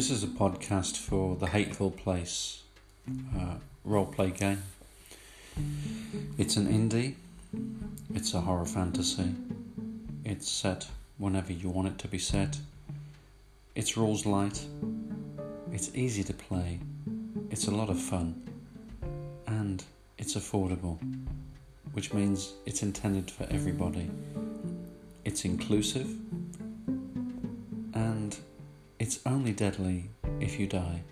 This is a podcast for the Hateful Place uh, roleplay game. It's an indie, it's a horror fantasy, it's set whenever you want it to be set, it's rules light, it's easy to play, it's a lot of fun, and it's affordable, which means it's intended for everybody. It's inclusive it's only deadly if you die.